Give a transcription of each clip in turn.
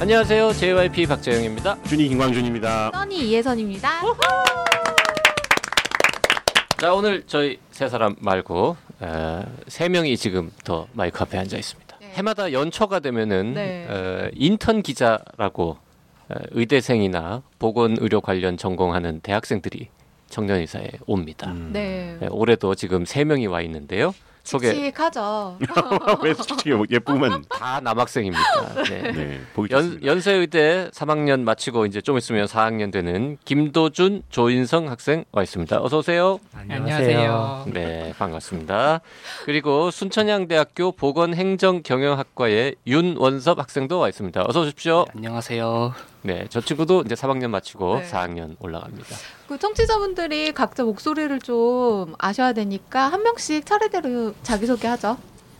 안녕하세요. JYP 박재영입니다. 준이 김광준입니다 써니 이혜선입니다. 자, 오늘 저희 세 사람 말고 어, 세 명이 지금 더 마이크 앞에 앉아 있습니다. 네. 해마다 연초가 되면은 네. 어, 인턴 기자라고 어, 의대생이나 보건 의료 관련 전공하는 대학생들이 청년의사에 옵니다. 음. 네. 네, 올해도 지금 세 명이 와 있는데요. 소개 칙칙하죠. 왜 솔직히 예쁘면 다 남학생입니다. 네. 네 연, 연세의대 3학년 마치고 이제 좀 있으면 4학년 되는 김도준, 조인성 학생 와 있습니다. 어서 오세요. 안녕하세요. 네, 반갑습니다. 그리고 순천향대학교 보건행정경영학과의 윤원섭 학생도 와 있습니다. 어서 오십시오. 안녕하세요. 네, 저 친구도 이제 3학년 마치고 네. 4학년 올라갑니다. 그 청취자분들이 각자 목소리를 좀 아셔야 되니까 한 명씩 차례대로 자기소개하죠.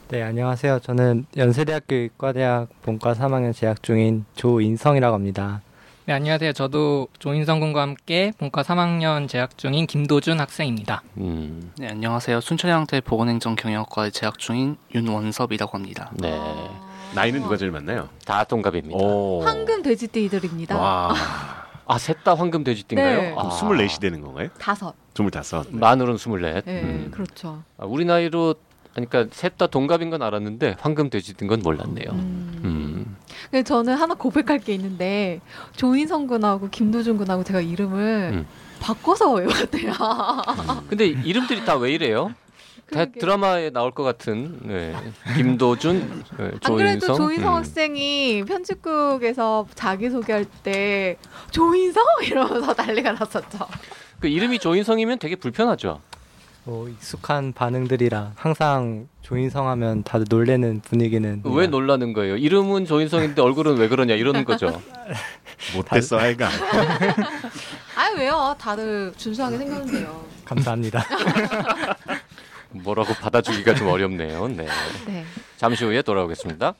네, 안녕하세요. 저는 연세대학교 의과대학 본과 3학년 재학 중인 조인성이라고 합니다. 네, 안녕하세요. 저도 조인성 군과 함께 본과 3학년 재학 중인 김도준 학생입니다. 음, 네, 안녕하세요. 순천향대 보건행정 경영학과에 재학 중인 윤원섭이라고 합니다. 네, 어. 나이는 누가 제일 많나요? 다 동갑입니다. 오. 황금 돼지띠들입니다. 와 아, 셋 다 황금 돼지띠인가요? 네. 아, 24시 되는 건가요? 다섯. 25 만으로는 24. 네, 음. 그렇죠. 아, 우리 나이로 그러니까 셋 다 동갑인 건 알았는데 황금 돼지인 건 몰랐네요. 음. 음. 근데 저는 하나 고백할 게 있는데 조인성 군하고 김도준 군하고 제가 이름을 음. 바꿔서 외웠대요. 근데 이름들이 다 왜 이래요? 다. 드라마에 나올 것 같은 네. 김도준, 네, 안 그래도 조인성. 조인성 음. 학생이 편집국에서 자기 소개할 때 조인성 이러면서 난리가 났었죠. 그 이름이 조인성이면 되게 불편하죠. 뭐 익숙한 반응들이라 항상 조인성 하면 다들 놀래는 분위기는 왜 놀라는 거예요? 이름은 조인성인데 얼굴은 왜 그러냐 이러는 거죠. 못됐어 아이가 아 왜요? 다들 준수하게 생겼는데요. 감사합니다. 뭐라고 받아주기가 좀 어렵네요. 네. 네. 잠시 후에 돌아오겠습니다.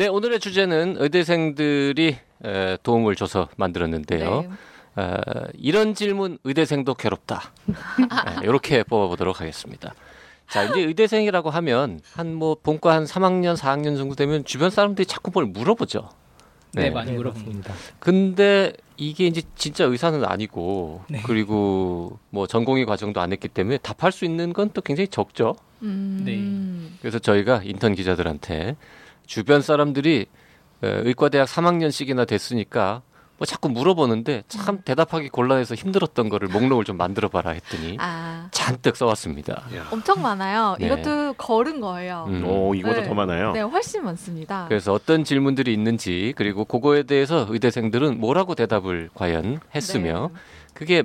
네, 오늘의 주제는 의대생들이 에, 도움을 줘서 만들었는데요. 네. 어, 이런 질문 의대생도 괴롭다. 이렇게 뽑아보도록 하겠습니다. 자, 이제 의대생이라고 하면 한 뭐 본과 한 3학년, 4학년 정도 되면 주변 사람들이 자꾸 뭘 물어보죠. 네, 많이 네, 물어봅니다. 맞습니다. 근데 이게 이제 진짜 의사는 아니고 네. 그리고 뭐 전공의 과정도 안 했기 때문에 답할 수 있는 건 또 굉장히 적죠. 음. 그래서 저희가 인턴 기자들한테 주변 사람들이 에, 의과대학 3학년씩이나 됐으니까 뭐 자꾸 물어보는데 참 대답하기 곤란해서 힘들었던 거를 목록을 좀 만들어 봐라 했더니 아 잔뜩 써왔습니다. 엄청 많아요. 네. 이것도 걸은 거예요. 음. 오 이거보다 네. 더 많아요 네, 훨씬 많습니다. 그래서 어떤 질문들이 있는지 그리고 그거에 대해서 의대생들은 뭐라고 대답을 과연 했으며 네. 그게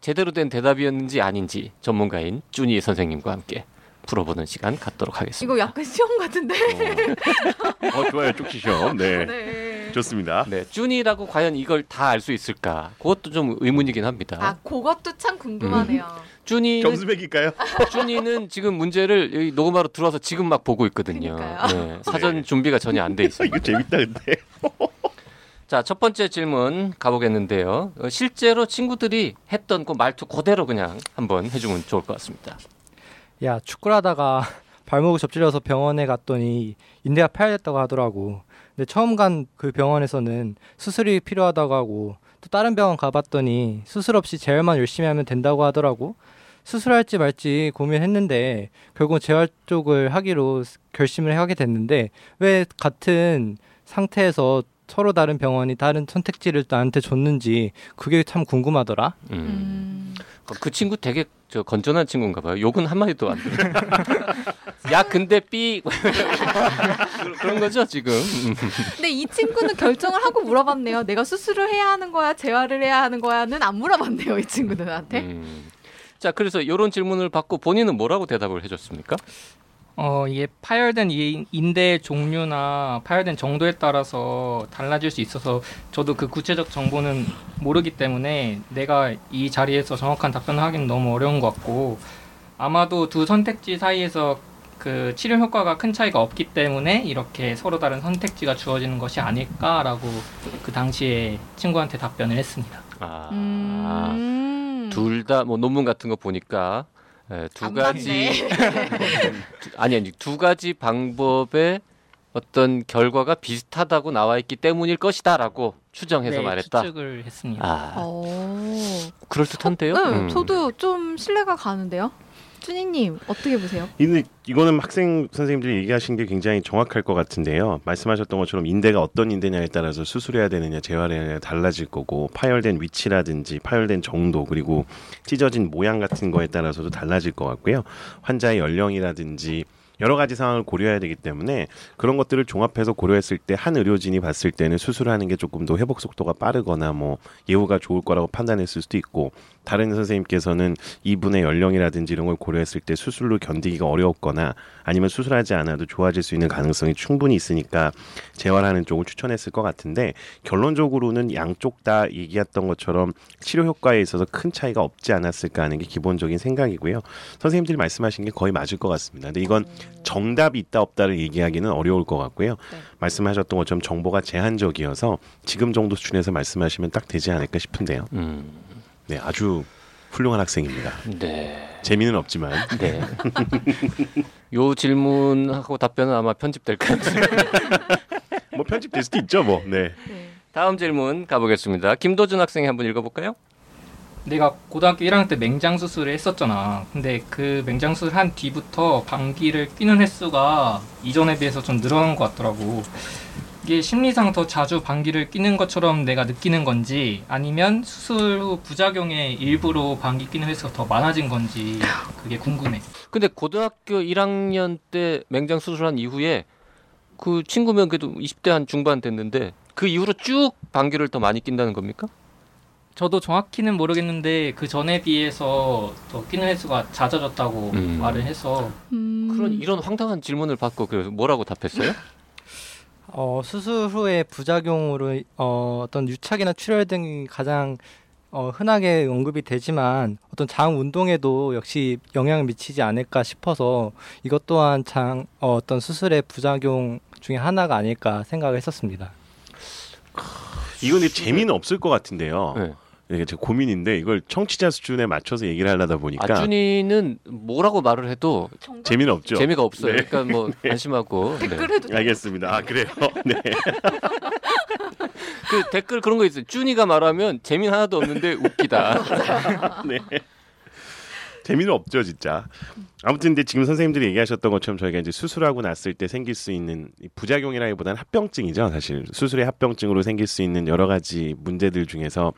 제대로 된 대답이었는지 아닌지 전문가인 쭈니 선생님과 함께 풀어보는 시간 갖도록 하겠습니다. 이거 약간 시험 같은데. 어 좋아요 쪽지 시험 네 네. 좋습니다 네, 쭈니라고 과연 이걸 다 알 수 있을까? 그것도 좀 의문이긴 합니다. 아, 그것도 참 궁금하네요. 쭈니는 점수 매길까요? 쭈니는 지금 문제를 여기 녹음하러 들어와서 지금 막 보고 있거든요. 그러니까요. 네, 사전 준비가 전혀 안 돼 있어요. 이거 재밌다 근데 자, 첫 번째 질문 가보겠는데요. 어, 실제로 친구들이 했던 그 말투 그대로 그냥 한번 해주면 좋을 것 같습니다. 야, 축구를 하다가 발목을 접질려서 병원에 갔더니 인대가 파열됐다고 하더라고. 근데 처음 간 그 병원에서는 수술이 필요하다고 하고 또 다른 병원 가봤더니 수술 없이 재활만 열심히 하면 된다고 하더라고. 수술할지 말지 고민했는데 결국 재활 쪽을 하기로 결심을 하게 됐는데 왜 같은 상태에서 서로 다른 병원이 다른 선택지를 나한테 줬는지 그게 참 궁금하더라. 음. 음. 그- 그 친구 되게 저 건전한 친구인가 봐요. 욕은 한 마디도 안 들어. 야, 근데 삐 그런 거죠 지금. 음. 근데 이 친구는 결정을 하고 물어봤네요. 내가 수술을 해야 하는 거야, 재활을 해야 하는 거야는 안 물어봤네요. 이 친구들한테. 음. 자, 그래서 이런 질문을 받고 본인은 뭐라고 대답을 해줬습니까? 어, 이게 파열된 이 인대 종류나 파열된 정도에 따라서 달라질 수 있어서 저도 그 구체적 정보는 모르기 때문에 내가 이 자리에서 정확한 답변을 하기는 너무 어려운 것 같고 아마도 두 선택지 사이에서 그 치료 효과가 큰 차이가 없기 때문에 이렇게 서로 다른 선택지가 주어지는 것이 아닐까라고 그 당시에 친구한테 답변을 했습니다. 아, 음. 둘다 뭐 논문 같은 거 보니까 에, 두안 가지. 아니 아니 두 가지 방법의 어떤 결과가 비슷하다고 나와 있기 때문일 것이다라고 추정해서 네, 말했다. 추측을 했습니다. 아, 어. 그럴 듯한데요. 네, 음. 저도 좀 신뢰가 가는데요. 쭈니님 어떻게 보세요? 이는 이거는 학생 선생님들이 얘기하신 게 굉장히 정확할 것 같은데요. 말씀하셨던 것처럼 인대가 어떤 인대냐에 따라서 수술해야 되느냐, 재활해야 되느냐 달라질 거고 파열된 위치라든지 파열된 정도 그리고 찢어진 모양 같은 거에 따라서도 달라질 것 같고요. 환자의 연령이라든지 여러 가지 상황을 고려해야 되기 때문에 그런 것들을 종합해서 고려했을 때 한 의료진이 봤을 때는 수술하는 게 조금 더 회복 속도가 빠르거나 뭐 예후가 좋을 거라고 판단했을 수도 있고 다른 선생님께서는 이분의 연령이라든지 이런 걸 고려했을 때 수술로 견디기가 어려웠거나 아니면 수술하지 않아도 좋아질 수 있는 가능성이 충분히 있으니까 재활하는 쪽을 추천했을 것 같은데 결론적으로는 양쪽 다 얘기했던 것처럼 치료 효과에 있어서 큰 차이가 없지 않았을까 하는 게 기본적인 생각이고요. 선생님들이 말씀하신 게 거의 맞을 것 같습니다. 근데 이건 정답이 있다 없다를 얘기하기는 어려울 것 같고요. 네. 말씀하셨던 것처럼 정보가 제한적이어서 지금 정도 수준에서 말씀하시면 딱 되지 않을까 싶은데요. 음, 네, 아주 훌륭한 학생입니다. 네. 재미는 없지만 네. 요 질문하고 답변은 아마 편집될 것 같아요. 뭐 편집될 수도 있죠, 뭐. 네. 네. 다음 질문 가보겠습니다. 김도준 학생이 한번 읽어볼까요? 내가 고등학교 1학년 때 맹장 수술을 했었잖아. 근데 그 맹장 수술 한 뒤부터 방귀를 뀌는 횟수가 이전에 비해서 좀 늘어난 것 같더라고. 이게 심리상 더 자주 방귀를 뀌는 것처럼 내가 느끼는 건지 아니면 수술 후 부작용의 일부로 방귀 뀌는 횟수가 더 많아진 건지 그게 궁금해. 근데 고등학교 1학년 때 맹장 수술한 이후에 그 친구면 그래도 20대 한 중반 됐는데 그 이후로 쭉 방귀를 더 많이 낀다는 겁니까? 저도 정확히는 모르겠는데 그 전에 비해서 더 뀌는 횟수가 잦아졌다고 음. 말을 해서 음. 그런 이런 황당한 질문을 받고 그 뭐라고 답했어요? 어, 수술 후에 부작용으로 어, 어떤 유착이나 출혈 등이 가장 어, 흔하게 언급이 되지만 어떤 장 운동에도 역시 영향을 미치지 않을까 싶어서 이것 또한 장 어, 어떤 수술의 부작용 중에 하나가 아닐까 생각을 했었습니다. 이건 재미는 없을 것 같은데요. 네. 이게 제 고민인데 이걸 청취자 수준에 맞춰서 얘기를 하려다 보니까 아준이는 뭐라고 말을 해도 정답? 재미는 없죠. 재미가 없어요. 네. 그러니까 뭐 안심하고 네. 댓글에도 알겠습니다. 아 그래요. 네. 그 댓글 그런 거 있어요. 준이가 말하면 재미 하나도 없는데 웃기다. 네. 재미는 없죠, 진짜. 아무튼 근데 지금 선생님들이 얘기하셨던 것처럼 저희가 이제 수술하고 났을 때 생길 수 있는 이 부작용이라기보다는 합병증이죠, 사실. 수술의 합병증으로 생길 수 있는 여러 가지 문제들 중에서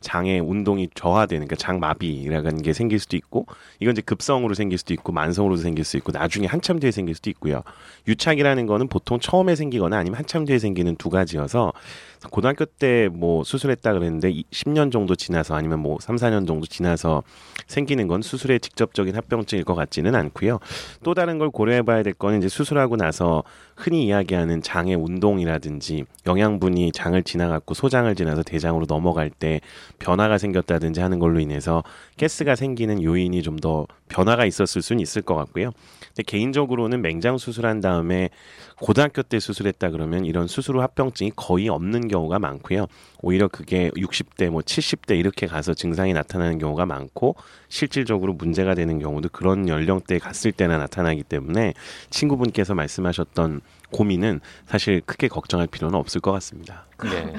장의 운동이 저하되는 그러니까 장마비라는 게 생길 수도 있고 이건 이제 급성으로 생길 수도 있고 만성으로도 생길 수 있고 나중에 한참 뒤에 생길 수도 있고요. 유착이라는 거는 보통 처음에 생기거나 아니면 한참 뒤에 생기는 두 가지여서 고등학교 때 뭐 수술했다 그랬는데 이- 10년 정도 지나서 아니면 뭐 3, 4년 정도 지나서 생기는 건 수술의 직접적인 합병증일 것 같지는 않고요. 또 다른 걸 고려해 봐야 될 거는 이제 수술하고 나서 흔히 이야기하는 장의 운동이라든지 영양분이 장을 지나갔고 소장을 지나서 대장으로 넘어갈 때 변화가 생겼다든지 하는 걸로 인해서 가스가 생기는 요인이 좀 더 변화가 있었을 수는 있을 것 같고요. 근데 개인적으로는 맹장 수술한 다음에 고등학교 때 수술했다 그러면 이런 수술 후 합병증이 거의 없는 경우가 많고요. 오히려 그게 60대 뭐 70대 이렇게 가서 증상이 나타나는 경우가 많고 실질적으로 문제가 되는 경우도 그런 연령대에 갔을 때나 나타나기 때문에 친구분께서 말씀하셨던 고민은 사실 크게 걱정할 필요는 없을 것 같습니다. 네.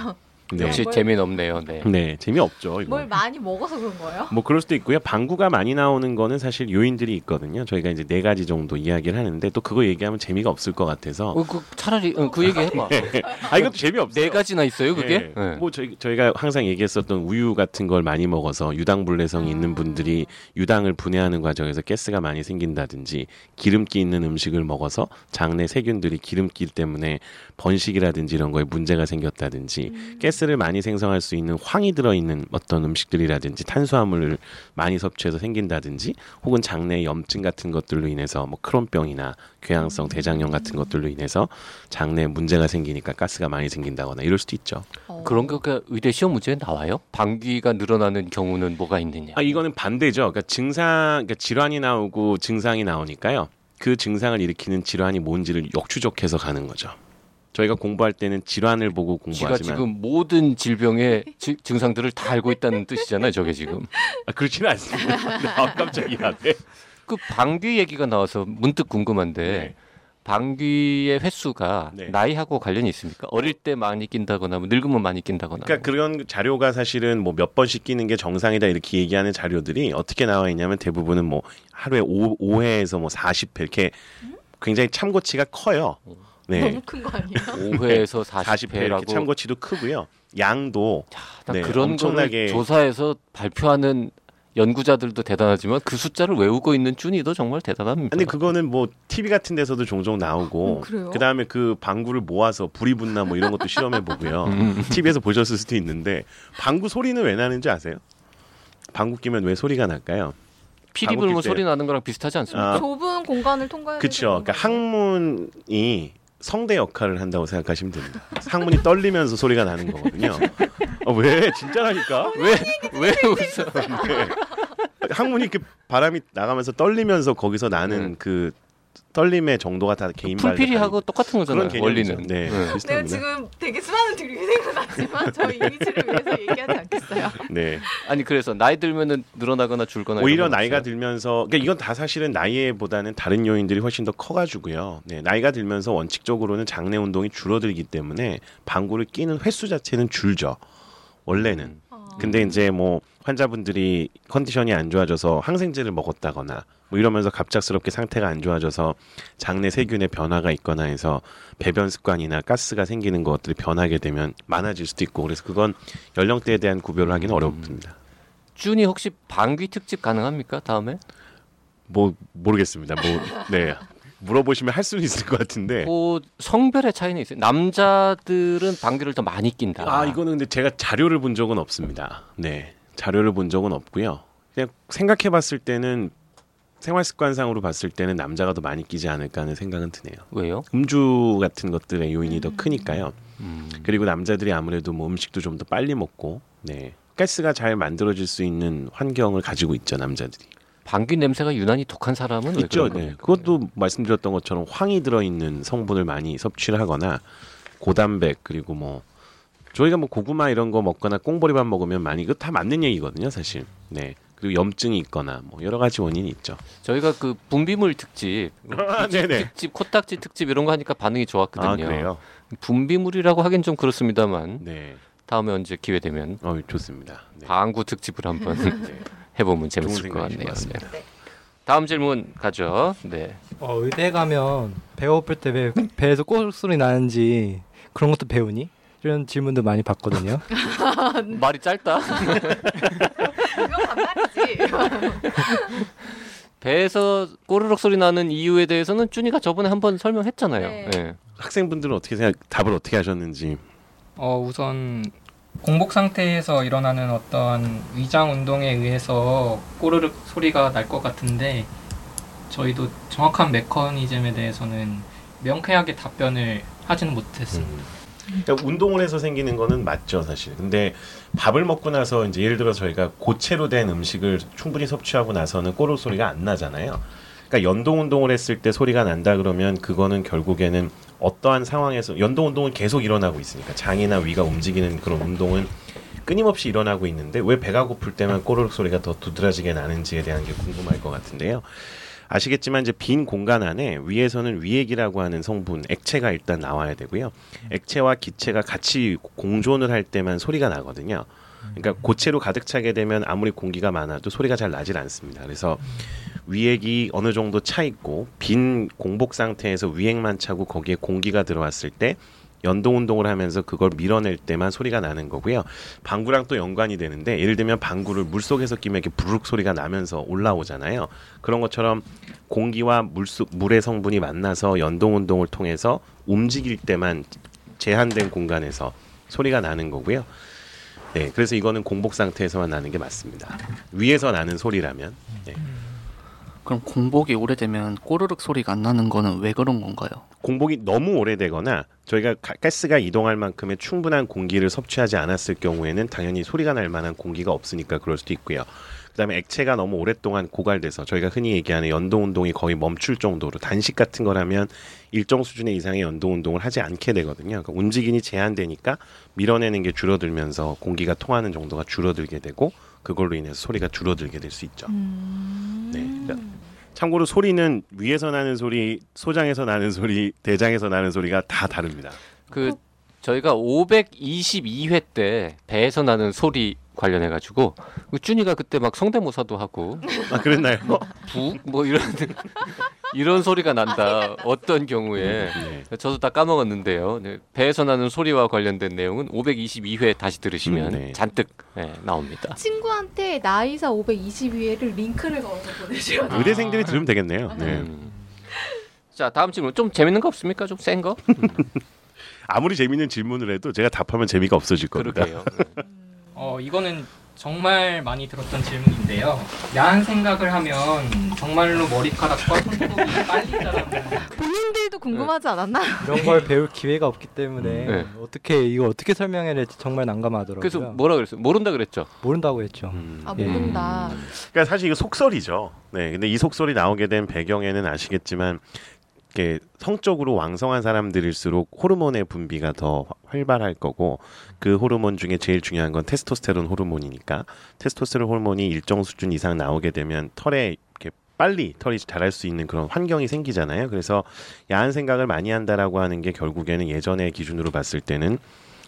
네. 역시 뭘- 재미는 없네요. 네. 네, 재미없죠. 이거. 뭘 많이 먹어서 그런 거예요? 뭐 그럴 수도 있고요. 방구가 많이 나오는 거는 사실 요인들이 있거든요. 저희가 이제 네 가지 정도 이야기를 하는데 또 그거 얘기하면 재미가 없을 것 같아서. 어, 그 차라리 어, 그 얘기 해봐. 아 이것도 재미없어요. 네 가지나 있어요, 그게? 네. 네. 뭐 저희 저희가 항상 얘기했었던 우유 같은 걸 많이 먹어서 유당 불내성이 있는 분들이 유당을 분해하는 과정에서 가스가 많이 생긴다든지 기름기 있는 음식을 먹어서 장내 세균들이 기름기 때문에 번식이라든지 이런 거에 문제가 생겼다든지 가스 가 스를 많이 생성할 수 있는 황이 들어있는 어떤 음식들이라든지 탄수화물을 많이 섭취해서 생긴다든지 혹은 장내 염증 같은 것들로 인해서 뭐 크론병이나 궤양성 대장염 같은 것들로 인해서 장내에 문제가 생기니까 가스가 많이 생긴다거나 이럴 수도 있죠. 어. 그런 게 의대 시험 문제에 나와요? 방귀가 늘어나는 경우는 뭐가 있느냐? 아 이거는 반대죠. 그러니까 증상, 그러니까 질환이 나오고 증상이 나오니까요. 그 증상을 일으키는 질환이 뭔지를 역추적해서 가는 거죠. 저희가 공부할 때는 질환을 보고 공부하지만 지금 모든 질병의 지- 증상들을 다 알고 있다는 뜻이잖아요, 저게 지금. 아, 그렇지는 않습니다. 아, 깜짝이야. 네. 그 방귀 얘기가 나와서 문득 궁금한데 네. 방귀의 횟수가 네. 나이하고 관련이 있습니까? 어릴 때 많이 낀다거나 뭐 늙으면 많이 낀다거나. 그러니까 그런 자료가 사실은 뭐 몇 번씩 끼는 게 정상이다 이렇게 얘기하는 자료들이 어떻게 나와 있냐면 대부분은 뭐 하루에 5, 5회에서 뭐 40회 이렇게 굉장히 참고치가 커요. 네. 너무 큰 거 아니에요? 5회에서 40회 이렇게 40회라고 참고치도 크고요. 양도 네, 그런 엄청나게- 조사해서 발표하는 연구자들도 대단하지만 그 숫자를 외우고 있는 쭈니도 정말 대단합니다. 근데 그거는 뭐 TV 같은 데서도 종종 나오고 어, 그래요? 그다음에 그 방구를 모아서 불이 붙나 뭐 이런 것도 실험해 보고요. 음. TV에서 보셨을 수도 있는데 방구 소리는 왜 나는지 아세요? 방구 끼면 왜 소리가 날까요? 피리 불면 때- 소리 나는 거랑 비슷하지 않습니까? 아, 좁은 공간을 통과해야 그렇죠. 그러니까? 항문이 성대 역할을 한다고 생각하시면 됩니다. 항문이 떨리면서 소리가 나는 거거든요. 어, 왜 진짜라니까? 왜 왜 웃어? 네. 항문이 이렇게 바람이 나가면서 떨리면서 거기서 나는 네. 그 떨림의 정도가 다 개인마다 풀피리하고 똑같은 거잖아요. 원리는. 네, 네. 내가 지금 되게 수많은 들이 생각났지만 저 이미지를 위해서 얘기하지 않겠어요. 네. 아니 그래서 나이 들면은 늘어나거나 줄거나 오히려 나이가 없어요? 들면서 그러니까 이건 다 사실은 나이보다는 다른 요인들이 훨씬 더 커가지고요. 네, 나이가 들면서 원칙적으로는 장내 운동이 줄어들기 때문에 방구를 끼는 횟수 자체는 줄죠. 원래는. 근데 이제 뭐 환자분들이 컨디션이 안 좋아져서 항생제를 먹었다거나 뭐 이러면서 갑작스럽게 상태가 안 좋아져서 장내 세균의 변화가 있거나 해서 배변 습관이나 가스가 생기는 것들이 변하게 되면 많아질 수도 있고 그래서 그건 연령대에 대한 구별을 하기는 어렵습니다. 쭈니 혹시 방귀 특집 가능합니까? 다음에? 뭐 모르겠습니다. 뭐 네. 물어보시면 할 수는 있을 것 같은데. 그 성별의 차이는 있어요. 남자들은 방귀를 더 많이 낀다. 아 이거는 근데 제가 자료를 본 적은 없습니다. 네. 자료를 본 적은 없고요. 그냥 생각해 봤을 때는 생활 습관상으로 봤을 때는 남자가 더 많이 끼지 않을까 하는 생각은 드네요. 왜요? 음주 같은 것들의 요인이 더 크니까요. 음. 그리고 남자들이 아무래도 뭐 음식도 좀 더 빨리 먹고 네. 가스가 잘 만들어질 수 있는 환경을 가지고 있죠, 남자들이. 방귀 냄새가 유난히 독한 사람은 왜 있죠. 네. 그것도 말씀드렸던 것처럼 황이 들어 있는 성분을 많이 섭취를 하거나 고단백 그리고 뭐 저희가 뭐 고구마 이런 거 먹거나 꽁보리밥 먹으면 많이 이거 다 맞는 얘기거든요, 사실. 네. 그리고 염증이 있거나 뭐 여러 가지 원인이 있죠. 저희가 그 분비물 특집, 아. 특집, 코딱지 특집 이런 거 하니까 반응이 좋았거든요. 아, 그래요? 분비물이라고 하긴 좀 그렇습니다만 네. 다음에 언제 기회 되면 어, 좋습니다. 네. 방구 특집을 한번 네. 해보면 재밌을 것 같네요. 네. 다음 질문 가죠. 네. 어, 의대 가면 배고플 때 배, 배에서 꼬소리 나는지 그런 것도 배우니? 이런 질문도 많이 받거든요. 말이 짧다. 이건 반말이지. 배에서 꼬르륵 소리 나는 이유에 대해서는 쭈니가 저번에 한번 설명했잖아요. 네. 예. 학생분들은 어떻게 생각 답을 어떻게 하셨는지. 어, 우선 공복 상태에서 일어나는 어떤 위장 운동에 의해서 꼬르륵 소리가 날 것 같은데 저희도 정확한 메커니즘에 대해서는 명쾌하게 답변을 하지는 못했습니다. 그러니까 운동을 해서 생기는 거는 맞죠, 사실. 근데 밥을 먹고 나서 이제 예를 들어 저희가 고체로 된 음식을 충분히 섭취하고 나서는 꼬르륵 소리가 안 나잖아요. 그러니까 연동 운동을 했을 때 소리가 난다 그러면 그거는 결국에는 어떠한 상황에서 연동 운동은 계속 일어나고 있으니까 장이나 위가 움직이는 그런 운동은 끊임없이 일어나고 있는데 왜 배가 고플 때만 꼬르륵 소리가 더 두드러지게 나는지에 대한 게 궁금할 것 같은데요. 아시겠지만 이제 빈 공간 안에 위에서는 위액이라고 하는 성분 액체가 일단 나와야 되고요. 액체와 기체가 같이 공존을 할 때만 소리가 나거든요. 그러니까 고체로 가득 차게 되면 아무리 공기가 많아도 소리가 잘 나질 않습니다. 그래서 위액이 어느 정도 차 있고 빈 공복 상태에서 위액만 차고 거기에 공기가 들어왔을 때 연동 운동을 하면서 그걸 밀어낼 때만 소리가 나는 거고요. 방구랑 또 연관이 되는데 예를 들면 방구를 물 속에서 끼면 이렇게 부르륵 소리가 나면서 올라오잖아요. 그런 것처럼 공기와 물속 물의 성분이 만나서 연동 운동을 통해서 움직일 때만 제한된 공간에서 소리가 나는 거고요. 네, 그래서 이거는 공복 상태에서만 나는 게 맞습니다. 위에서 나는 소리라면 네. 그럼 공복이 오래되면 꼬르륵 소리가 안 나는 거는 왜 그런 건가요? 공복이 너무 오래되거나 저희가 가- 가스가 이동할 만큼의 충분한 공기를 섭취하지 않았을 경우에는 당연히 소리가 날 만한 공기가 없으니까 그럴 수도 있고요. 그다음에 액체가 너무 오랫동안 고갈돼서 저희가 흔히 얘기하는 연동 운동이 거의 멈출 정도로 단식 같은 거라면 일정 수준의 이상의 연동 운동을 하지 않게 되거든요. 그러니까 움직임이 제한되니까 밀어내는 게 줄어들면서 공기가 통하는 정도가 줄어들게 되고 그걸로 인해서 소리가 줄어들게 될 수 있죠. 음. 네. 그러니까 참고로 소리는 위에서 나는 소리, 소장에서 나는 소리, 대장에서 나는 소리가 다 다릅니다. 그 저희가 522회 때 배에서 나는 소리 관련해 가지고 그 준이가 그때 막 성대모사도 하고 아 그랬나요? 북뭐 이런 이런 소리가 난다. 어떤 경우에 네. 저도 다 까먹었는데요. 네, 배에서 나는 소리와 관련된 내용은 522회 다시 들으시면 음, 네. 잔뜩 네, 나옵니다. 친구한테 나이사 522회를 링크를 걸어서 보내주면 아. 의대생들이 들으면 되겠네요. 네. 음. 자 다음 질문 좀 재밌는 거 없습니까? 좀 센 거? 아무리 재밌는 질문을 해도 제가 답하면 재미가 없어질 겁니다. 그러게요. 어 이거는 정말 많이 들었던 질문인데요. 야한 생각을 하면 정말로 머리카락과 손톱이 빨리 자라는 본인들도 궁금하지 않았나? 이런 걸 배울 기회가 없기 때문에 네. 어떻게 이거 어떻게 설명해야 될지 정말 난감하더라고요. 그래서 뭐라 그랬어요? 모른다 그랬죠. 모른다고 했죠. 음. 아 예. 모른다. 그러니까 사실 이거 속설이죠. 네, 근데 이 속설이 나오게 된 배경에는 아시겠지만 이렇게 성적으로 왕성한 사람들일수록 호르몬의 분비가 더 활발할 거고 그 호르몬 중에 제일 중요한 건 테스토스테론 호르몬이니까 테스토스테론 호르몬이 일정 수준 이상 나오게 되면 털에 이렇게 빨리 털이 자랄 수 있는 그런 환경이 생기잖아요. 그래서 야한 생각을 많이 한다라고 하는 게 결국에는 예전의 기준으로 봤을 때는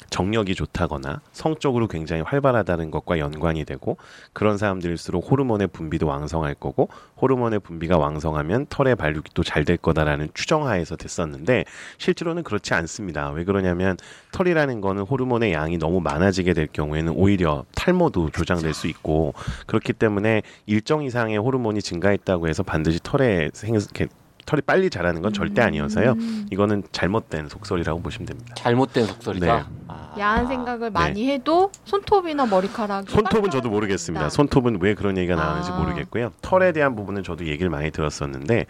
정력이 좋다거나 성적으로 굉장히 활발하다는 것과 연관이 되고 그런 사람들일수록 호르몬의 분비도 왕성할 거고 호르몬의 분비가 왕성하면 털의 발육이 또잘될 거다라는 추정하에서 됐었는데 실제로는 그렇지 않습니다. 왜 그러냐면 털이라는 거는 호르몬의 양이 너무 많아지게 될 경우에는 오히려 탈모도 조장될 수 있고 그렇기 때문에 일정 이상의 호르몬이 증가했다고 해서 반드시 털에 생 털이 빨리 자라는 건 절대 아니어서요. 음. 이거는 잘못된 속설이라고 보시면 됩니다. 잘못된 속설이다. 네. 아. 야한 생각을 많이 해도 손톱이나 머리카락이 손톱은 저도 모르겠습니다. 자란다. 손톱은 왜 그런 얘기가 나오는지 아. 모르겠고요. 털에 대한 부분은 저도 얘기를 많이 들었었는데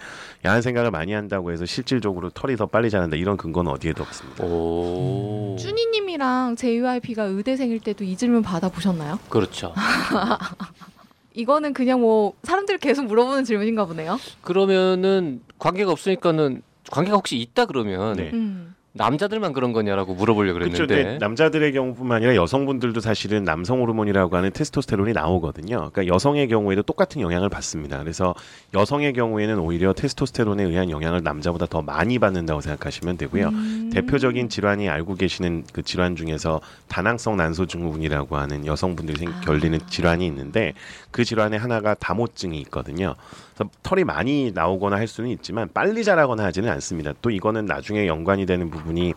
야한 생각을 많이 한다고 해서 실질적으로 털이 더 빨리 자란다 이런 근거는 어디에도 없습니다. 오. 쭈니님이랑 JYP가 의대생일 때도 이 질문 받아보셨나요? 그렇죠. 이거는 그냥 뭐 사람들이 계속 물어보는 질문인가 보네요. 그러면은 관계가 없으니까는 관계가 혹시 있다 그러면 네. 음. 남자들만 그런 거냐라고 물어보려고. 그랬는데 근데 남자들의 경우뿐만 아니라 여성분들도 사실은 남성 호르몬이라고 하는 테스토스테론이 나오거든요. 그러니까 여성의 경우에도 똑같은 영향을 받습니다. 그래서 여성의 경우에는 오히려 테스토스테론에 의한 영향을 남자보다 더 많이 받는다고 생각하시면 되고요. 음. 대표적인 질환이 알고 계시는 그 질환 중에서 다낭성 난소 증후군이라고 하는 여성분들이 생, 아. 걸리는 질환이 있는데 그 질환의 하나가 다모증이 있거든요. 털이 많이 나오거나 할 수는 있지만 빨리 자라거나 하지는 않습니다. 또 이거는 나중에 연관이 되는 부분이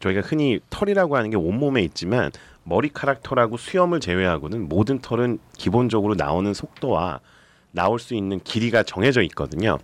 저희가 흔히 털이라고 하는 게 온몸에 있지만 머리카락 털하고 수염을 제외하고는 모든 털은 기본적으로 나오는 속도와 나올 수 있는 길이가 정해져 있거든요.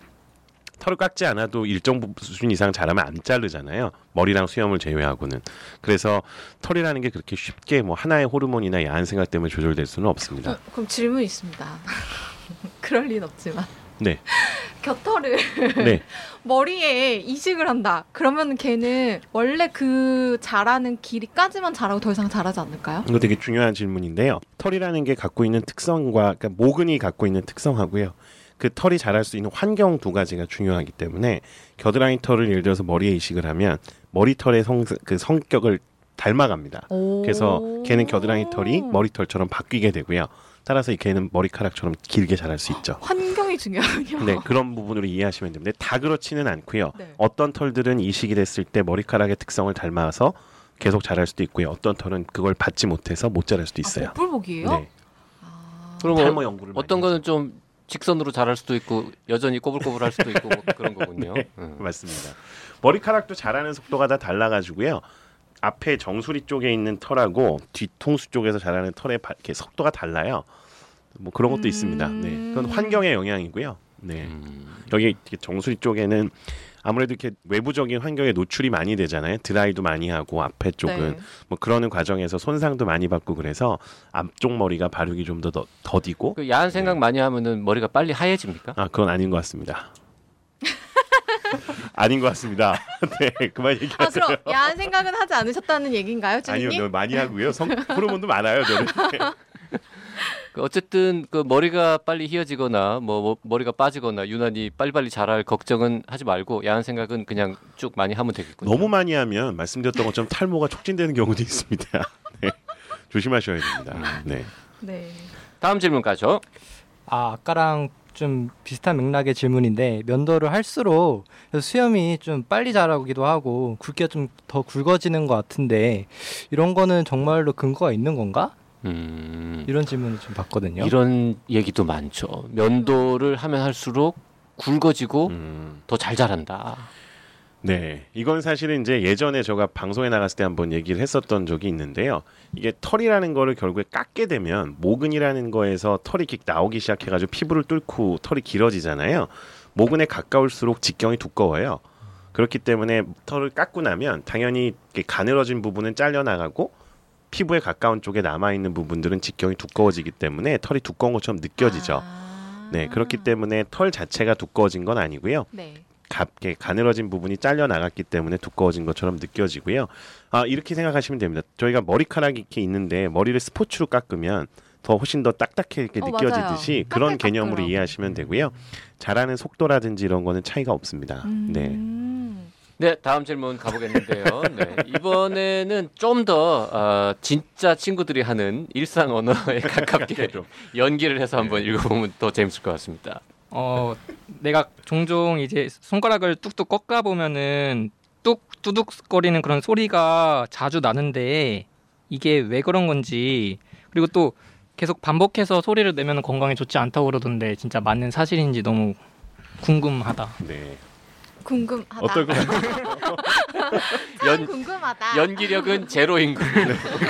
털을 깎지 않아도 일정 부- 수준 이상 자라면 안 자르잖아요. 머리랑 수염을 제외하고는. 그래서 털이라는 게 그렇게 쉽게 뭐 하나의 호르몬이나 야한 생각 때문에 조절될 수는 없습니다. 어, 그럼 질문 있습니다. 그럴 리는 없지만 네. 겨털을 네. 머리에 이식을 한다. 그러면 걔는 원래 그 자라는 길이까지만 자라고 더 이상 자라지 않을까요? 이거 되게 중요한 질문인데요. 털이라는 게 갖고 있는 특성과 그러니까 모근이 갖고 있는 특성하고요. 그 털이 자랄 수 있는 환경 두 가지가 중요하기 때문에 겨드랑이 털을 예를 들어서 머리에 이식을 하면 머리털의 성, 그 성격을 닮아갑니다. 오. 그래서 걔는 겨드랑이 털이 머리털처럼 바뀌게 되고요. 따라서 이 개는 머리카락처럼 길게 자랄 수 있죠. 환경이 중요하군요. 네, 그런 부분으로 이해하시면 됩니다. 다 그렇지는 않고요. 네. 어떤 털들은 이식이 됐을 때 머리카락의 특성을 닮아서 계속 자랄 수도 있고요. 어떤 털은 그걸 받지 못해서 못 자랄 수도 있어요. 아, 복불복이에요? 네. 아. 탈모 어, 연구를 어떤 거는 좀 직선으로 자랄 수도 있고 여전히 꼬불꼬불할 수도 있고 뭐 그런 거군요. 네. 음. 맞습니다. 머리카락도 자라는 속도가 다 달라가지고요. 앞에 정수리 쪽에 있는 털하고 뒤통수 쪽에서 자라는 털의 바- 이렇게 속도가 달라요. 뭐 그런 것도 있습니다. 네, 그건 음. 환경의 영향이고요. 네. 음. 여기 이렇게 정수리 쪽에는 아무래도 이렇게 외부적인 환경에 노출이 많이 되잖아요. 드라이도 많이 하고 앞에 쪽은 네. 뭐 그러는 과정에서 손상도 많이 받고 그래서 앞쪽 머리가 발육이 좀 더 더디고 그 야한 생각 많이 하면은 머리가 빨리 하얘집니까? 아 그건 아닌 것 같습니다. 아닌 것 같습니다. 네, 그만 아 얘기하세요. 그럼 야한 생각은 하지 않으셨다는 얘기인가요, 아니요, 주인님? 너 많이 하고요. 성 호르몬도 많아요, 저는. 네. 그 어쨌든 그 머리가 빨리 휘어지거나 뭐, 뭐 머리가 빠지거나 유난히 빨리빨리 자랄 걱정은 하지 말고 야한 생각은 그냥 쭉 많이 하면 되겠군요. 너무 많이 하면 말씀드렸던 것처럼 탈모가 촉진되는 경우도 있습니다. 네. 조심하셔야 됩니다. 네. 네. 다음 질문 가죠. 아 아까랑 좀 비슷한 맥락의 질문인데 면도를 할수록 수염이 좀 빨리 자라기도 하고 굵기가 좀 더 굵어지는 것 같은데 이런 거는 정말로 근거가 있는 건가? 음, 이런 질문을 좀 받거든요. 이런 얘기도 많죠. 면도를 하면 할수록 굵어지고 음. 더잘 자란다. 네, 이건 사실은 이제 예전에 제가 방송에 나갔을 때 한번 얘기를 했었던 적이 있는데요. 이게 털이라는 거를 결국에 깎게 되면 모근이라는 거에서 털이 이렇게 나오기 시작해가지고 피부를 뚫고 털이 길어지잖아요. 모근에 가까울수록 직경이 두꺼워요. 그렇기 때문에 털을 깎고 나면 당연히 가늘어진 부분은 잘려 나가고 피부에 가까운 쪽에 남아 있는 부분들은 직경이 두꺼워지기 때문에 털이 두꺼운 것처럼 느껴지죠. 아. 네, 그렇기 때문에 털 자체가 두꺼워진 건 아니고요. 네. 값게 가늘어진 부분이 잘려 나갔기 때문에 두꺼워진 것처럼 느껴지고요. 아 이렇게 생각하시면 됩니다. 저희가 머리카락이 이렇게 있는데 머리를 스포츠로 깎으면 더 훨씬 더 딱딱해 이렇게 어, 느껴지듯이 맞아요. 그런. 개념으로 이해하시면 되고요. 자라는 속도라든지 이런 거는 차이가 없습니다. 네. 음. 네, 다음 질문 가보겠는데요. 네, 이번에는 좀더 어, 진짜 친구들이 하는 일상 언어에 가깝게 좀. 연기를 해서 한번 읽어보면 더 재밌을 것 같습니다. 어 내가 종종 이제 손가락을 뚝뚝 꺾어 보면은 뚝 뚜둑거리는 그런 소리가 자주 나는데 이게 왜 그런 건지 그리고 또 계속 반복해서 소리를 내면 건강에 좋지 않다고 그러던데 진짜 맞는 사실인지 너무 궁금하다. 네. 궁금하다. 어떨 것 같아요? 참 연- 궁금하다. 연기력은 제로인 거.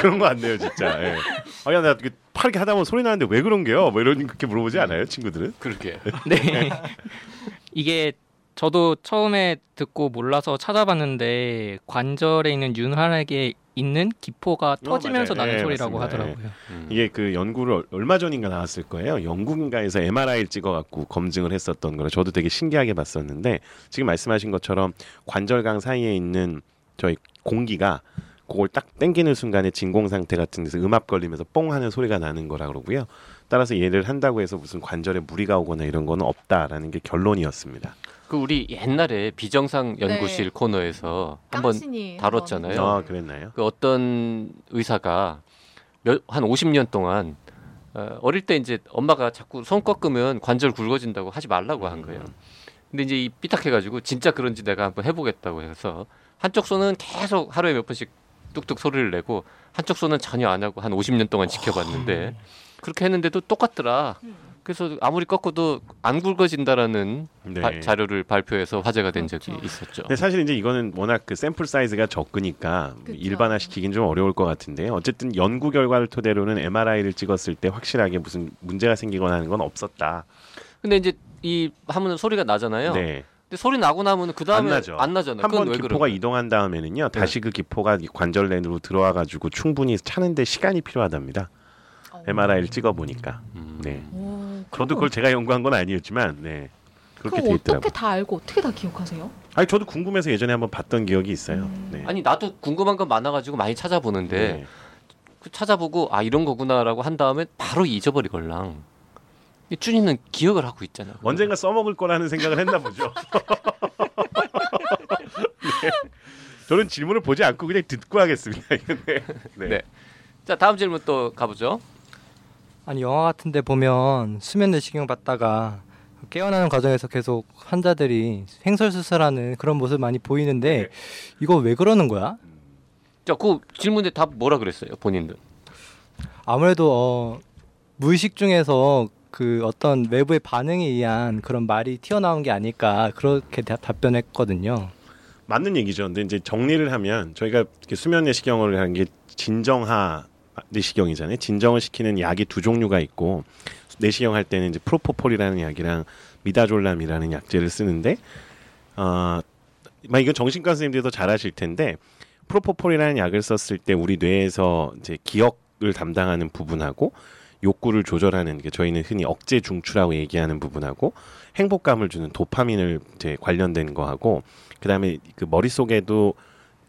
그런 거안 돼요, 진짜. 예. 아야 나 파랗게 하다 보면 소리 나는데 왜 그런 게요? 뭐 이런 그렇게 물어보지 않아요, 친구들은? 그렇게. 네. 이게 저도 처음에 듣고 몰라서 찾아봤는데 관절에 있는 윤활에게 있는 기포가 터지면서 어, 맞아요. 나는 네, 소리라고 맞습니다. 하더라고요. 음. 이게 그 연구를 얼- 얼마 전인가 나왔을 거예요. 영국인가에서 MRI를 찍어갖고 검증을 했었던 거를 저도 되게 신기하게 봤었는데 지금 말씀하신 것처럼 관절강 사이에 있는 저희 공기가 그걸 딱 땡기는 순간에 진공 상태 같은 데서 음압 걸리면서 뽕 하는 소리가 나는 거라 그러고요. 따라서 얘를 한다고 해서 무슨 관절에 무리가 오거나 이런 거는 없다라는 게 결론이었습니다. 그 우리 옛날에 비정상 연구실 네. 코너에서 한번 깜신이 다뤘잖아요. 한번. 아, 그랬나요? 그 어떤 의사가 몇, 한 50년 동안 어, 어릴 때 이제 엄마가 자꾸 손 꺾으면 관절 굵어진다고 하지 말라고 한 거예요. 근데 이제 이 삐딱해가지고 진짜 그런지 내가 한번 해보겠다고 해서 한쪽 손은 계속 하루에 몇 번씩 뚝뚝 소리를 내고 한쪽 손은 전혀 안 하고 한 50년 동안 지켜봤는데 그렇게 했는데도 똑같더라. 음. 그래서 아무리 꺾어도 안 굵어진다라는 네. 바- 자료를 발표해서 화제가 된 적이 그렇죠. 있었죠. 근데 사실 이제 이거는 워낙 그 샘플 사이즈가 적으니까 그쵸. 일반화시키긴 좀 어려울 것 같은데요. 어쨌든 연구 결과를 토대로는 MRI를 찍었을 때 확실하게 무슨 문제가 생기거나 하는 건 없었다. 근데 이제 이 하면 소리가 나잖아요. 네. 근데 소리 나고 나면 그 다음에 안 나죠. 안 나잖아요. 한 그건 번왜 기포가 네. 이동한 다음에는요. 다시 그 기포가 이 관절 내로 들어와 가지고 충분히 차는데 시간이 필요하답니다. 어. MRI를 찍어 보니까. 음. 네. 오, 저도 그걸 제가 연구한 건 아니었지만 네. 그렇게 돼 어떻게 있더라고요. 다 알고 어떻게 다 기억하세요? 아니 저도 궁금해서 예전에 한번 봤던 기억이 있어요. 음. 네. 아니 나도 궁금한 건 많아가지고 많이 찾아보는데 네. 그 찾아보고 아 이런 거구나라고 한 다음에 바로 잊어버리걸랑. 이 준이는 기억을 하고 있잖아. 그거. 언젠가 써먹을 거라는 생각을 했나 보죠. 네. 저는 질문을 보지 않고 그냥 듣고 하겠습니다. 네. 네. 네. 자 다음 질문 또 가보죠. 아니 영화 같은데 보면 수면 내시경 받다가 깨어나는 과정에서 계속 환자들이 횡설 수설하는 그런 모습 많이 보이는데 이거 왜 그러는 거야? 자그 질문에 답 뭐라 그랬어요 본인들? 아무래도 어, 무의식 중에서 그 어떤 외부의 반응에 의한 그런 말이 튀어나온 게 아닐까 그렇게 다- 답변했거든요. 맞는 얘기죠. 근데 이제 정리를 하면 저희가 수면 내시경을 하는 게 진정하 내시경이잖아요. 진정을 시키는 약이 두 종류가 있고 내시경 할 때는 이제 프로포폴이라는 약이랑 미다졸람이라는 약제를 쓰는데 어, 막 이건 정신과 선생님들도 잘 아실 텐데 프로포폴이라는 약을 썼을 때 우리 뇌에서 이제 기억을 담당하는 부분하고 욕구를 조절하는 게 저희는 흔히 억제 중추라고 얘기하는 부분하고 행복감을 주는 도파민을 이제 관련된 거하고 그다음에 그 머릿속에도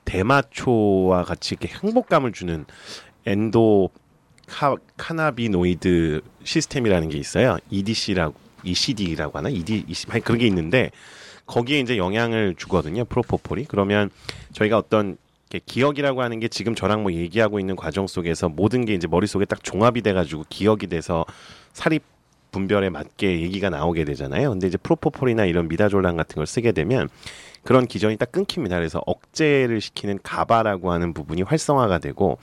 대마초와 같이 이렇게 행복감을 주는 엔도 카, 카나비노이드 시스템이라는 게 있어요. EDC라고 ECD라고 하나? ED, EC, 아니 그런 게 있는데 거기에 이제 영향을 주거든요. 프로포폴이. 그러면 저희가 어떤 기억이라고 하는 게 지금 저랑 뭐 얘기하고 있는 과정 속에서 모든 게 이제 머릿속에 딱 종합이 돼가지고 기억이 돼서 사립 분별에 맞게 얘기가 나오게 되잖아요. 근데 이제 프로포폴이나 이런 미다졸란 같은 걸 쓰게 되면 그런 기전이 딱 끊깁니다. 그래서 억제를 시키는 가바라고 하는 부분이 활성화가 되고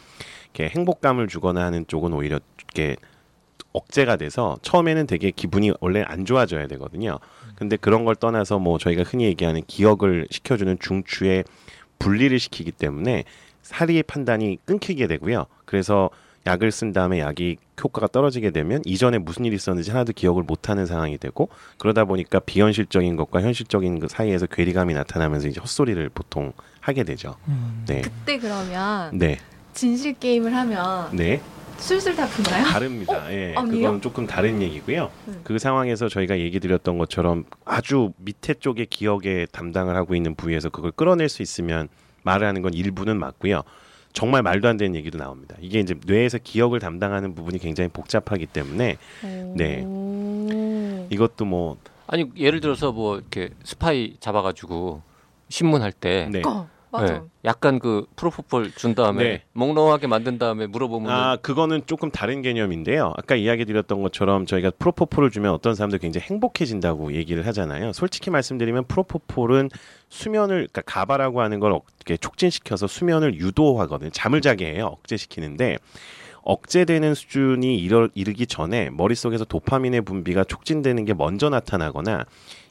이렇게 행복감을 주거나 하는 쪽은 오히려 이렇게 억제가 돼서 처음에는 되게 기분이 원래 안 좋아져야 되거든요. 근데 그런 걸 떠나서 뭐 저희가 흔히 얘기하는 기억을 시켜주는 중추의 분리를 시키기 때문에 사리의 판단이 끊기게 되고요. 그래서 약을 쓴 다음에 약이 효과가 떨어지게 되면 이전에 무슨 일이 있었는지 하나도 기억을 못하는 상황이 되고 그러다 보니까 비현실적인 것과 현실적인 그 사이에서 괴리감이 나타나면서 이제 헛소리를 보통 하게 되죠. 네, 그때 그러면 네, 진실 게임을 하면 네. 술술 다 푸나요? 다릅니다. 예, 아니에요? 그건 조금 다른 얘기고요. 음. 그 상황에서 저희가 얘기 드렸던 것처럼 아주 밑에 쪽에 기억에 담당을 하고 있는 부위에서 그걸 끌어낼 수 있으면 말을 하는 건 일부는 맞고요. 정말 말도 안 되는 얘기도 나옵니다. 이게 이제 뇌에서 기억을 담당하는 부분이 굉장히 복잡하기 때문에 네. 오. 이것도 뭐 아니 예를 들어서 뭐 이렇게 스파이 잡아가지고 신문할 때 네. 어, 맞아. 네, 약간 그 프로포폴 준 다음에 네. 몽롱하게 만든 다음에 물어보면 아, 그거는 조금 다른 개념인데요. 아까 이야기 드렸던 것처럼 저희가 프로포폴을 주면 어떤 사람들 굉장히 행복해진다고 얘기를 하잖아요. 솔직히 말씀드리면 프로포폴은 수면을 그러니까 가바라고 하는 걸 어떻게 촉진시켜서 수면을 유도하거든요. 잠을 자게 해요. 억제시키는데 억제되는 수준이 이르, 이르기 전에 머릿속에서 도파민의 분비가 촉진되는 게 먼저 나타나거나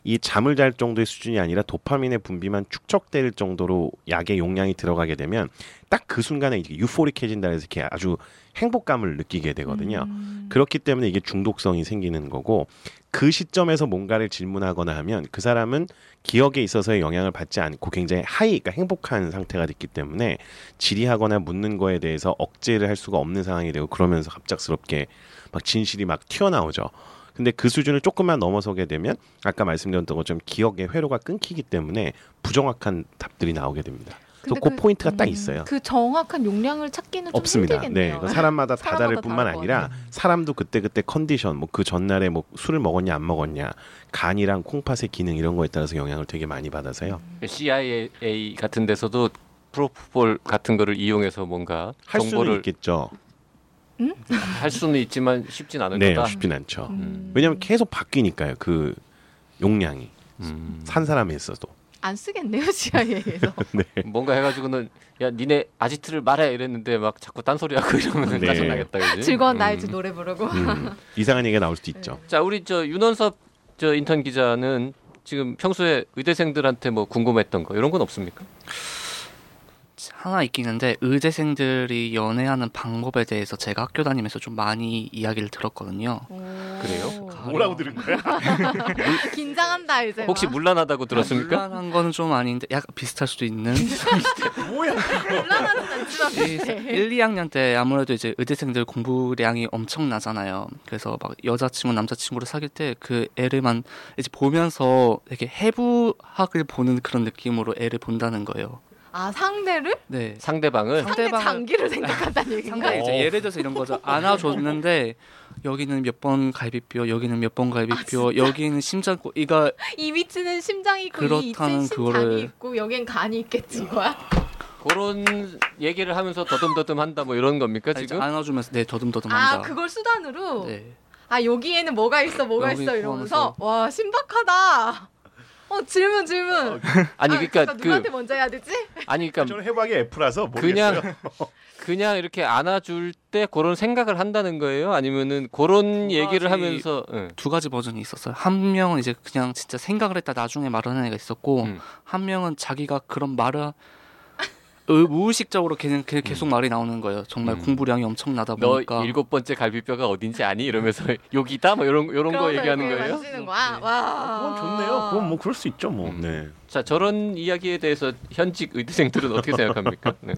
이 잠을 잘 정도의 수준이 아니라 도파민의 분비만 축적될 정도로 약의 용량이 들어가게 되면 딱 그 순간에 이게 유포릭해진다 해서 이렇게 아주 행복감을 느끼게 되거든요. 음. 그렇기 때문에 이게 중독성이 생기는 거고 그 시점에서 뭔가를 질문하거나 하면 그 사람은 기억에 있어서의 영향을 받지 않고 굉장히 하이, 그러니까 행복한 상태가 됐기 때문에 질의하거나 묻는 거에 대해서 억제를 할 수가 없는 상황이 되고 그러면서 갑작스럽게 막 진실이 막 튀어나오죠. 근데 그 수준을 조금만 넘어서게 되면 아까 말씀드렸던 것처럼 기억의 회로가 끊기기 때문에 부정확한 답들이 나오게 됩니다. 그래서 근데 그 포인트가 딱 음, 있어요. 그 정확한 용량을 찾기는 좀 없습니다. 네, 사람마다 다 사람마다 다를 뿐만 아니라 사람도 그때 그때 컨디션, 뭐 그 전날에 뭐 술을 먹었냐 안 먹었냐, 간이랑 콩팥의 기능 이런 거에 따라서 영향을 되게 많이 받아서요. CIA 같은 데서도 프로포폴 같은 거를 이용해서 뭔가 할 수는 정보를 있겠죠. 할 수는 있지만 쉽진 않을 네, 거다. 쉽진 않죠. 음. 왜냐하면 계속 바뀌니까요. 그 용량이 음. 산 사람에 있어도. 안 쓰겠네요 CIA에서. 뭔가 해가지고는 야 니네 아지트를 말해 이랬는데 막 자꾸 딴소리 하고 이러면 네. 짜증나겠다 그지? 즐거운 음. 나이즈 노래 부르고. 음, 이상한 얘기가 나올 수도 있죠. 자 우리 저 윤원섭 저 인턴 기자는 지금 평소에 의대생들한테 뭐 궁금했던 거 이런 건 없습니까? 하나 있긴 한데 의대생들이 연애하는 방법에 대해서 제가 학교 다니면서 좀 많이 이야기를 들었거든요. 그래요? 뭐라고 들은 거야? 긴장한다 이제. 혹시 막. 물란하다고 들었습니까? 물란한 거는 좀 아닌데 약간 비슷할 수도 있는. 뭐야? 물란하는 비슷해. 1, 2학년 때 아무래도 이제 의대생들 공부량이 엄청나잖아요. 그래서 막 여자친구, 남자친구를 사귈 때 그 애를만 이제 보면서 되게 해부학을 보는 그런 느낌으로 애를 본다는 거예요. 아 상대를 네. 상대방을 상대 장기를 생각한다는 얘기인가? 상대 이제 어. 예를 들어서 이런 거죠. 안아줬는데 여기는 몇 번 갈비뼈, 여기는 몇 번 갈비뼈, 여기는 심장고 이가 이 위치는 심장이 있고 이 그렇다는 위치는 심장이 그거를- 있고 여기엔 간이 있겠지 이거야. 그런 얘기를 하면서 더듬더듬 한다 뭐 이런 겁니까 이제 지금? 안아주면서 네 더듬더듬 한다. 아 그걸 수단으로. 네. 아 여기에는 뭐가 있어 뭐가 있어 이러면서 와 신박하다. 어 질문 질문. 아니 아, 그러니까 잠깐, 그 누구한테 먼저 해야 되지? 아니 그러니까 저는 해박이 F라서 그냥 모르겠어요. 그냥 이렇게 안아줄 때 그런 생각을 한다는 거예요? 아니면은 그런 두 얘기를 가지- 하면서 예. 두 가지 버전이 있었어요. 한 명은 이제 그냥 진짜 생각을 했다 나중에 말하는 애가 있었고 음. 한 명은 자기가 그런 말을 의- 무의식적으로 걔는 그 계속 말이 나오는 거예요. 정말 음. 공부량이 엄청나다 너 보니까 일곱 번째 갈비뼈가 어딘지 아니? 이러면서 여기다 뭐 이런 이런 거 얘기하는 거예요? 거야. 와. 그건 좋네요. 그건 뭐 그럴 수 있죠, 뭐. 음. 네. 자 저런 이야기에 대해서 현직 의대생들은 어떻게 생각합니까? 네.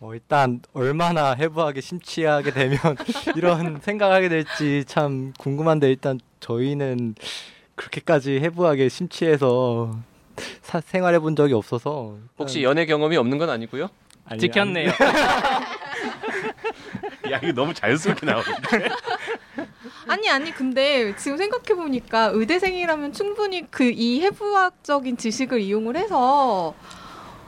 어, 일단 얼마나 해부하게 심취하게 되면 이런 생각하게 될지 참 궁금한데 일단 저희는 그렇게까지 해부하게 심취해서 사- 생활해 본 적이 없어서 혹시 연애 경험이 없는 건 아니고요? 아니, 지켰네요. 야, 이거 너무 자연스럽게 나오는데. 아니 아니 근데 지금 생각해 보니까 의대생이라면 충분히 그 이 해부학적인 지식을 이용을 해서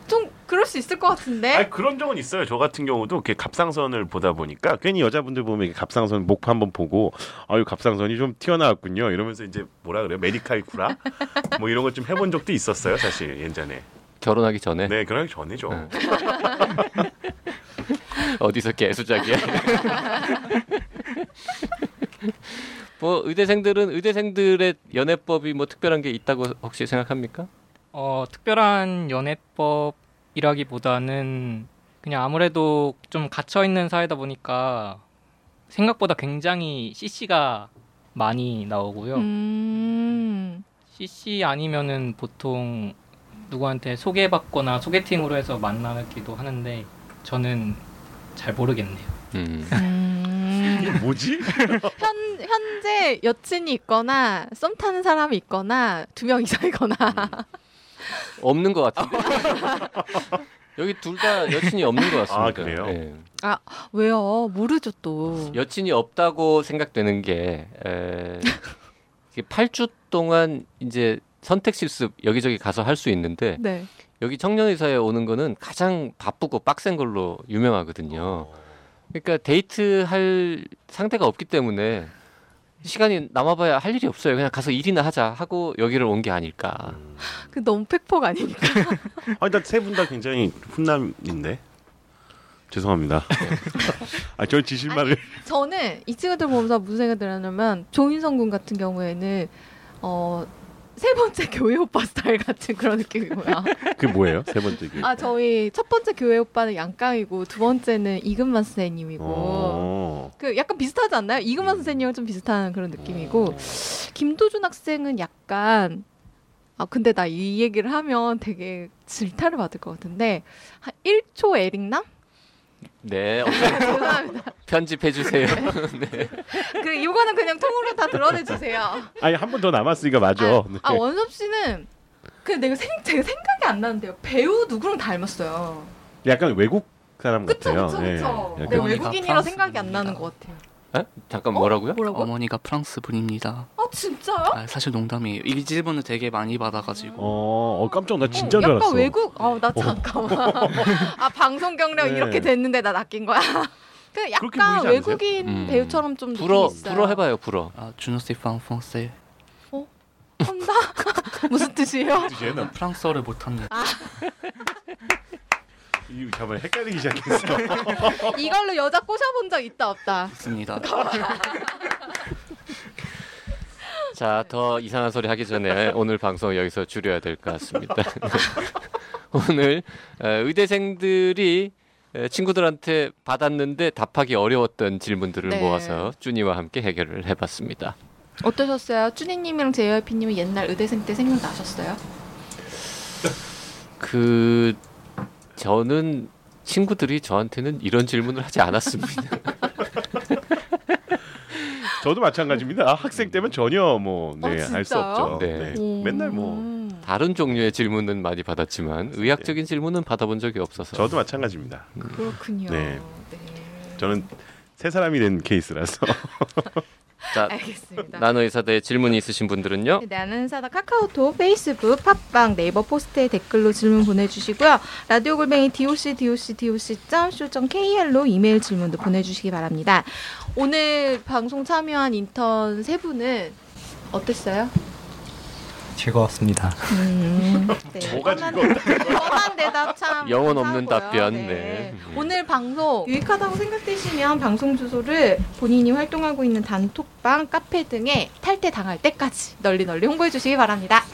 좀 그럴 수 있을 것 같은데. 아니, 그런 적은 있어요. 저 같은 경우도 이렇게 갑상선을 보다 보니까 괜히 여자분들 보면 갑상선 목 한번 보고 아유 갑상선이 좀 튀어나왔군요. 이러면서 이제 뭐라 그래요? 메디칼 쿠라 뭐 이런 것 좀 해본 적도 있었어요. 사실 예전에. 결혼하기 전에 네, 결혼하기 전이죠. 네. 어디서 개수작이야? 뭐 의대생들은 의대생들의 연애법이 뭐 특별한 게 있다고 혹시 생각합니까? 어, 특별한 연애법이라기보다는 그냥 아무래도 좀 갇혀 있는 사회다 보니까 생각보다 굉장히 CC가 많이 나오고요. 음. CC 아니면은 보통 누구한테 소개받거나 소개팅으로 해서 만나기도 하는데 저는 잘 모르겠네요. 음. 음. 뭐지? 현 현재 여친이 있거나 썸 타는 사람이 있거나 두 명 이상이거나. 없는 것 같은데. 여기 둘 다 여친이 없는 것 같습니다. 아, 그래요? 예. 왜요? 모르죠 또. 여친이 없다고 생각되는 게 에, 이게 8주 동안 이제 선택 실습 여기저기 가서 할 수 있는데 네. 여기 청년의사에 오는 거는 가장 바쁘고 빡센 걸로 유명하거든요. 그러니까 데이트 할 상대가 없기 때문에 시간이 남아봐야 할 일이 없어요. 그냥 가서 일이나 하자 하고 여기를 온 게 아닐까. 그 너무 팩폭 아닙니까? 아, 일단 세 분 다 굉장히 훈남인데. 죄송합니다. 아, 저 지실만을 저는 이 친구들 보면서 무슨 생각이 들었냐면 조인성 군 같은 경우에는 어. 세 번째 교회 오빠 스타일 같은 그런 느낌이고요. 그게 뭐예요? 세 번째 게. 아 저희 첫 번째 교회 오빠는 양깡이고 두 번째는 이금만 선생님이고 어. 그 약간 비슷하지 않나요? 이금만 선생님은 좀 비슷한 그런 느낌이고 김도준 학생은 약간 아 근데 나 이 얘기를 하면 되게 질타를 받을 것 같은데 한 1초 에릭남? 네, 어, 죄송합니다. 편집해 주세요. 네. 그 이거는 그냥 통으로 다 드러내 주세요. 아니 한분더 남았으니까 맞아. 아, 네. 아 원섭 씨는 그 내가 생 제가 생각이 안 나는데요. 배우 누구랑 닮았어요. 약간 외국 사람 그쵸 같아요. 그쵸 예, 그쵸. 어머니가 외국인이라 생각이 안 나는. 것 같아요. 에? 잠깐 어? 뭐라고요? 뭐라고? 어머니가 프랑스 분입니다. 아 진짜요? 아, 사실 농담이에요. 이 질문을 되게 많이 받아가지고 어, 어 깜짝 나 진짜 어, 줄 약간 알았어. 외국. 어, 나 잠깐만. 아 방송 경력 네. 이렇게 됐는데 나 낚인 거야. 그 약간? 외국인 음. 배우처럼 좀 불어 있어요. 불어 해봐요 불어. 아, 주노스 판 프랑스 혼다? 무슨 뜻이에요? 얘는 프랑스어를 못합니다. 이 잠깐 헷갈리기 시작했어. 이걸로 여자 꼬셔본 적 있다 없다. 있습니다. 자, 더 이상한 소리 하기 전에 오늘 방송 여기서 줄여야 될 것 같습니다. 오늘 에, 의대생들이 에, 친구들한테 받았는데 답하기 어려웠던 질문들을 네. 모아서 쭈니와 함께 해결을 해봤습니다. 어떠셨어요? 쭈니님이랑 JYP님은 옛날 의대생 때 생각나셨어요? 그 저는 친구들이 저한테는 이런 질문을 하지 않았습니다. 저도 마찬가지입니다. 아, 학생 때면 전혀 뭐 네, 어, 알수 진짜요? 없죠. 네. 네. 맨날 뭐 음. 다른 종류의 질문은 많이 받았지만 의학적인 질문은 받아본 적이 없어서 저도 마찬가지입니다. 그렇군요. 네. 네. 저는 새사람이 된 케이스라서 자 알겠습니다. 나는 의사다에 질문이 있으신 분들은요. 네, 나는 의사다 카카오톡, 페이스북, 팟빵, 네이버 포스트에 댓글로 질문 보내주시고요. 라디오 골뱅이 doc doc doc co kr로 이메일 질문도 보내주시기 바랍니다. 오늘 방송 참여한 인턴 세 분은 어땠어요? 즐거웠습니다. 음, 네. 뭐가 뻔한- 대답 참 영혼 없는 감사하고요. 답변, 네. 오늘 방송 유익하다고 생각되시면 방송 주소를 본인이 활동하고 있는 단톡방, 카페 등에 탈퇴 당할 때까지 널리 널리 홍보해 주시기 바랍니다.